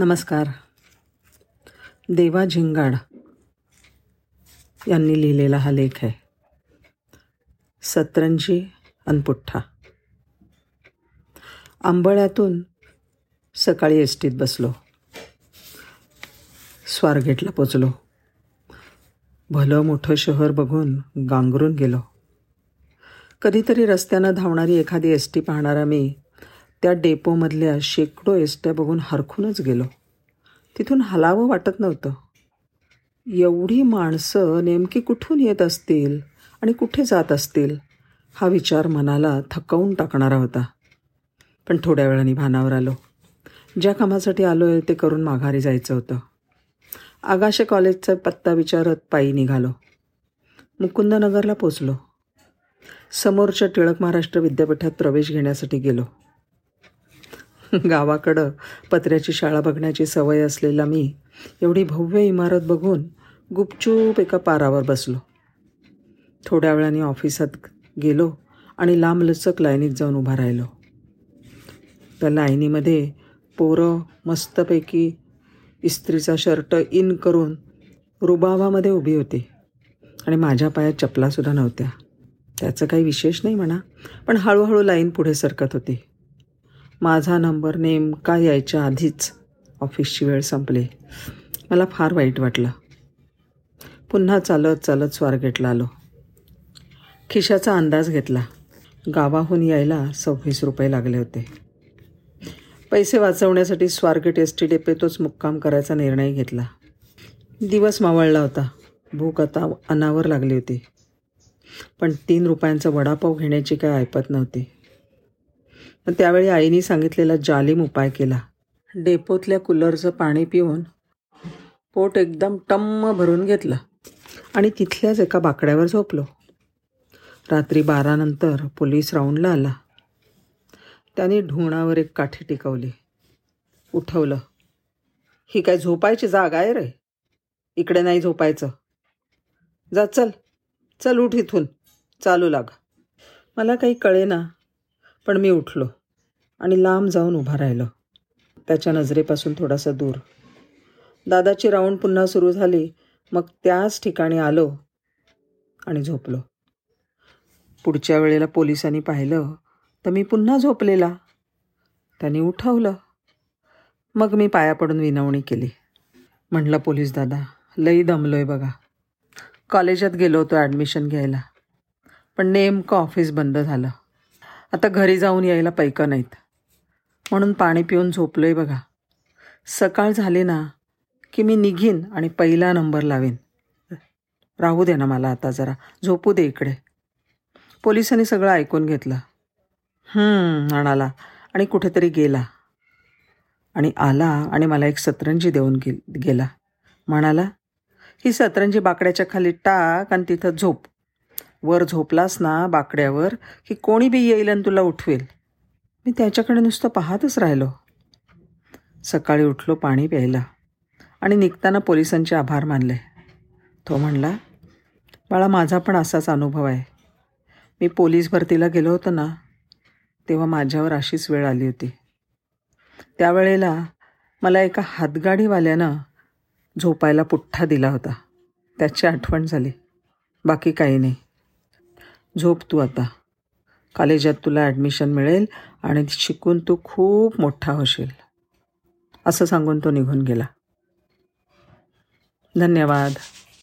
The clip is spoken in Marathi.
नमस्कार. देवा झिंगाड यांनी लिहिलेला हा लेख आहे. सतरंजी अनपुठ्ठा. आंबळ्यातून सकाळी एस टीत बसलो. स्वारगेटला पोचलो. भलं मोठं शहर बघून गांगरून गेलो. कधीतरी रस्त्यानं धावणारी एखादी एस टी पाहणारा मी त्या डेपोमधल्या शेकडो एसट्या बघून हरखूनच गेलो. तिथून हलावं वाटत नव्हतं. एवढी माणसं नेमकी कुठून येत असतील आणि कुठे जात असतील हा विचार मनाला थकवून टाकणारा होता. पण थोड्या वेळाने भानावर आलो. ज्या कामासाठी आलो आहे ते करून माघारी जायचं होतं. आगाशे कॉलेजचा पत्ता विचारत पायी निघालो. मुकुंदनगरला पोचलो. समोरच्या टिळक महाराष्ट्र विद्यापीठात प्रवेश घेण्यासाठी गेलो. गावाकडं पत्र्याची शाळा बघण्याची सवय असलेला मी एवढी भव्य इमारत बघून गुपचूप एका पारावर बसलो. थोड्या वेळाने ऑफिसात गेलो आणि लांबलचक लाईनीत जाऊन उभा राहिलो. त्या लाईनीमध्ये पोरं मस्तपैकी इस्त्रीचा शर्ट इन करून रुबावामध्ये उभी होती आणि माझ्या पायात चपलासुद्धा नव्हत्या. त्याचं काही विशेष नाही म्हणा पण हळूहळू लाईन पुढे सरकत होती. माझा नंबर नेमका यायच्या आधीच ऑफिसची वेळ संपली. मला फार वाईट वाटलं. पुन्हा चालत चालत स्वारगेटला आलो. खिशाचा अंदाज घेतला. गावाहून यायला सव्वीस रुपये लागले होते. पैसे वाचवण्यासाठी स्वारगेट एस टी डेपेतोच मुक्काम करायचा निर्णय घेतला. दिवस मावळला होता. भूक आता अनावर लागली होती. पण तीन रुपयांचा वडापाव घेण्याची काय ऐपत नव्हती. पण त्यावेळी आईने सांगितलेला जालिम उपाय केला. डेपोतल्या कूलरचं पाणी पिऊन पोट एकदम टम्म भरून घेतलं आणि तिथल्याच एका बाकड्यावर झोपलो. रात्री बारानंतर पोलीस राऊंडला आला. त्याने ढुंगणावर एक काठी टिकवली. उठवलं. ही काय झोपायची जागा आहे रे? इकडे नाही झोपायचं. जा चल. चल उठ इथून. चालू लाग. मला काही कळेना पण मी उठलो. आणि लांब जाऊन उभा राहिलो. त्याच्या नजरेपासून थोडासा दूर. दादाची राऊंड पुन्हा सुरू झाली. मग त्याच ठिकाणी आलो आणि झोपलो. पुढच्या वेळेला पोलिसांनी पाहिलं तर मी पुन्हा झोपलेला. त्यांनी उठवलं. मग मी पाया पडून विनवणी केली. म्हटलं पोलीस दादा लई दमलोय बघा. कॉलेजात गेलो होतो ॲडमिशन घ्यायला. पण नेमकं ऑफिस बंद झालं. आता घरी जाऊन यायला पैकं नाहीत. म्हणून पाणी पिऊन झोपलो आहे बघा. सकाळ झाली ना की मी निघीन आणि पहिला नंबर लावीन. राहू दे ना मला आता जरा. झोपू दे इकडे. पोलिसांनी सगळं ऐकून घेतलं. म्हणाला. आणि कुठेतरी गेला. आणि आला आणि मला एक सतरंजी देऊन गे गेला. म्हणाला ही सतरंजी बाकड्याच्या खाली टाक आणि तिथं झोप. वर झोपलास ना बाकड्यावर की कोणी बी येईल आणि तुला उठवेल. मी त्याच्याकडे नुसतं पाहतच राहिलो. सकाळी उठलो पाणी प्यायला आणि निघताना पोलिसांचे आभार मानले. तो म्हणला बाळा माझा पण असाच अनुभव आहे. मी पोलीस भरतीला गेलो होतो ना तेव्हा माझ्यावर अशीच वेळ आली होती. त्यावेळेला मला एका हातगाडीवाल्यानं झोपायला पुठ्ठा दिला होता. त्याची आठवण झाली. बाकी काही नाही. झोप तू आता. कॉलेजात तुला ॲडमिशन मिळेल आणि शिकून तू खूप मोठा होशील. असं सांगून तो निघून गेला. धन्यवाद.